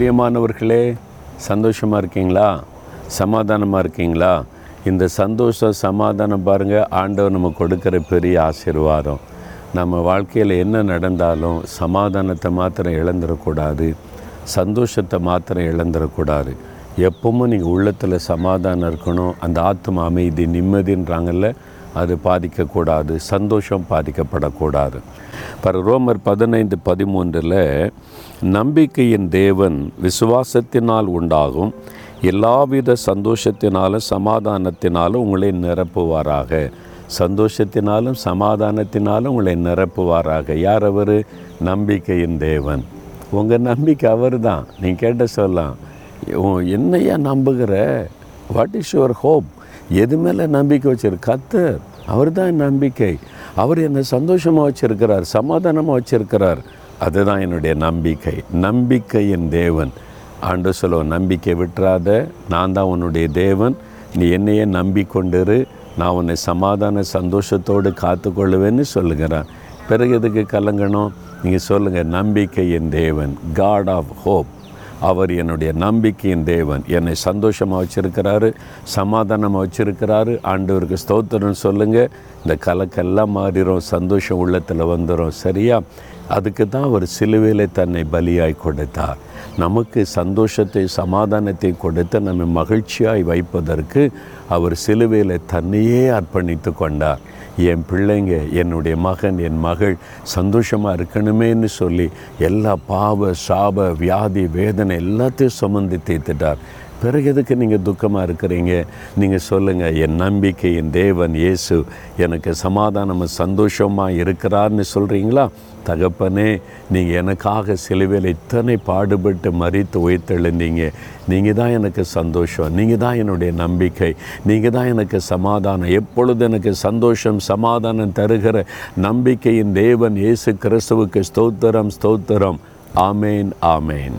பிரியமானவர்களே சந்தோஷமாக இருக்கீங்களா? சமாதானமாக இருக்கீங்களா? இந்த சந்தோஷம் சமாதானம் பாருங்கள் ஆண்டவர் நம்ம கொடுக்குற பெரிய ஆசீர்வாதம். நம்ம வாழ்க்கையில் என்ன நடந்தாலும் சமாதானத்தை மாத்திரம் இழந்துடக்கூடாது சந்தோஷத்தை மாத்திரம் இழந்துடக்கூடாது எப்பவும் நீங்கள் உள்ளத்தில் சமாதானம் இருக்கணும். அந்த ஆத்ம அமைதி நிம்மதின்றாங்கல்ல அது பாதிக்கக்கூடாது சந்தோஷம் பாதிக்கப்படக்கூடாது. பர ரோமர் பதினைந்து பதிமூன்றில் நம்பிக்கையின் தேவன் விசுவாசத்தினால் உண்டாகும் எல்லாவித சந்தோஷத்தினாலும் சமாதானத்தினாலும் உங்களை நிரப்புவாராக. சந்தோஷத்தினாலும் சமாதானத்தினாலும் உங்களை நிரப்புவாராக. யார் அவர்? நம்பிக்கையின் தேவன். உங்கள் நம்பிக்கை அவர் தான் நீ கேட்ட சொல்லலாம் என்னையா நம்புகிற? வாட் இஸ் யுவர் ஹோப் எது மேலே நம்பிக்கை வச்சிரு கத்தர் அவர் தான் நம்பிக்கை. அவர் என்னை சந்தோஷமாக வச்சிருக்கிறார் சமாதானமாக வச்சிருக்கிறார். அதுதான் என்னுடைய நம்பிக்கை. நம்பிக்கையின் தேவன். ஆண்டு சொல்லுவோம் நம்பிக்கை விட்டுறாத நான் தான் உன்னுடைய தேவன். நீ என்னையே நம்பிக்கொண்டிரு. நான் உன்னை சமாதான சந்தோஷத்தோடு காத்துக்கொள்ளுவேன்னு சொல்லுகிறான் பிறகு எதுக்கு கலங்கணும்? நீங்கள் சொல்லுங்கள் நம்பிக்கையின் தேவன் காட் ஆஃப் ஹோப் அவர் என்னுடைய நம்பிக்கையின் தேவன். என்னை சந்தோஷமாக வச்சுருக்கிறாரு சமாதானமாக வச்சுருக்கிறாரு. ஆண்டவருக்கு ஸ்தோத்திரம் சொல்லுங்கள் இந்த கலக்கெல்லாம் மாறிடும் சந்தோஷம் உள்ளத்தில் வந்துடும் சரியா? அதுக்கு தான் அவர் சிலுவையில் தன்னை பலியாய் கொடுத்தார். நமக்கு சந்தோஷத்தை சமாதானத்தை கொடுத்து நம்மை மகிழ்ச்சியாய் வைப்பதற்கு அவர் சிலுவையில் தன்னையே அர்ப்பணித்து கொண்டார். என் பிள்ளைங்க என்னுடைய மகன் என் மகள் சந்தோஷமாக இருக்கணுமேன்னு சொல்லி எல்லா பாவ சாப வியாதி வேதனை எல்லாத்தையும் சுமந்து தீர்த்துட்டார். பிறகு எதுக்கு நீங்கள் துக்கமாக இருக்கிறீங்க? நீங்கள் சொல்லுங்கள் என் நம்பிக்கை என் தேவன் இயேசு எனக்கு சமாதானமும் சந்தோஷமாக இருக்கிறார்னு சொல்கிறீங்களா தகப்பனே நீங்கள் எனக்காக சிலுவையில் இத்தனை பாடுபட்டு மறித்து உயிர்த்தெழுந்தீங்க. நீங்கள் தான் எனக்கு சந்தோஷம். நீங்கள் தான் என்னுடைய நம்பிக்கை. நீங்கள் தான் எனக்கு சமாதானம். எப்பொழுது எனக்கு சந்தோஷம் சமாதானம் தருகிற நம்பிக்கையின் தேவன் இயேசு கிறிஸ்துவுக்கு ஸ்தோத்திரம் ஸ்தோத்திரம். ஆமேன் ஆமேன்.